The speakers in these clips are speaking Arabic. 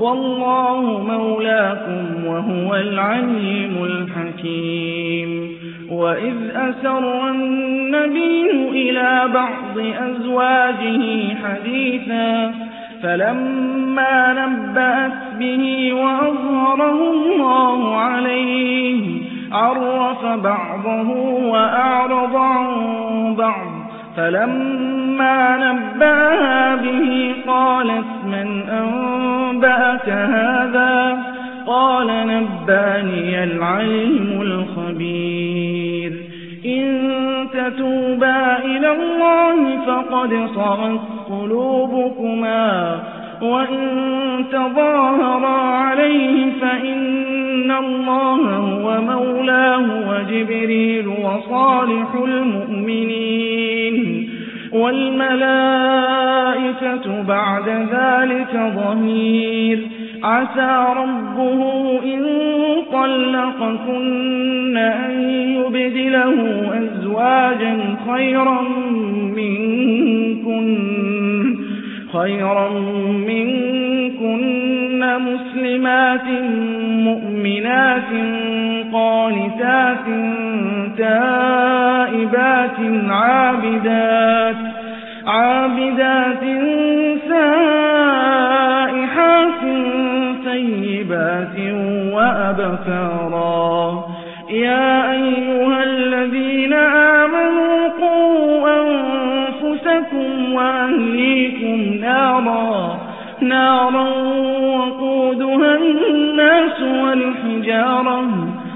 والله مولاكم وهو العليم الحكيم. وإذ أسر النبي إلى بعض أزواجه حديثا فلما نبأت به وأظهره الله عليه عرف بعضه وأعرض عن بعض. فلما نبأها به قالت من أنبأك هذا؟ قال نبأني العلم الخبير. إن تتوبا إلى الله فقد صغت قلوبكما وإن تظاهرا عليه فإن الله هو مولاه وجبريل وصالح المؤمنين. والملائكة بعد ذلك ظهير. عسى ربه إن طلقكن أن يبدله أزواجا خيرا منكن خيرا منكن مسلمات مؤمنات قانتات تائبات عابدات. عابدات سائحات ثيبات وأبكارا. يا أيها الذين آمنوا قوا أنفسكم وأهليكم نارا. نارا وقودها الناس والحجارة.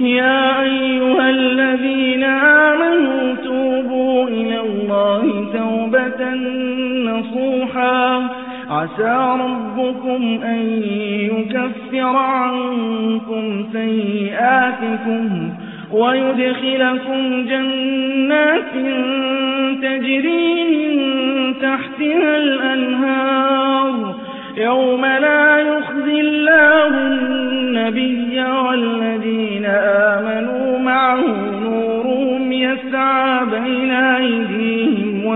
يا أيها الذين آمنوا توبوا إلى الله توبة نصوحا. عسى ربكم أن يكفر عنكم سيئاتكم ويدخلكم جنات تجري من تحتها الأنهار. يوم لا يخزي الله النبي والذين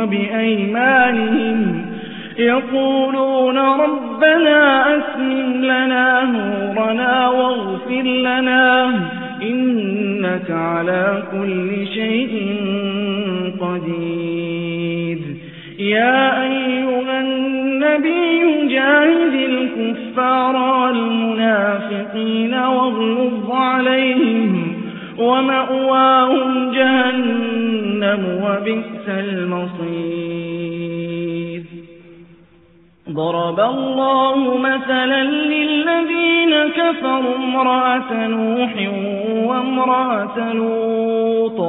أيديهم وبأيمانهم يقولون ربنا أسلم لنا نورنا واغفر لنا إنك على كل شيء قدير. يا أيها النبي جاهد الكفار والمنافقين واغلظ عليهم ومأواهم جهنم وبئس المصير. ضرب الله مثلا للذين كفروا امرأة نوح وامرأة لوط.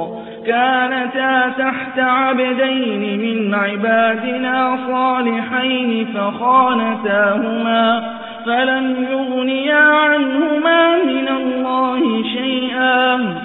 كانتا تحت عبدين من عبادنا صالحين فخانتاهما فلم يغنيا عنهما من الله شيئا.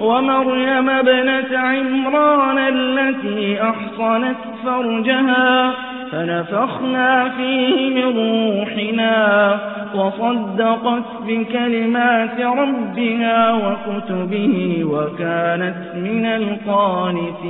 ومريم ابنة عمران التي أحصنت فرجها فنفخنا فيه من روحنا وصدقت بكلمات ربها وكتبه وكانت من القانتين.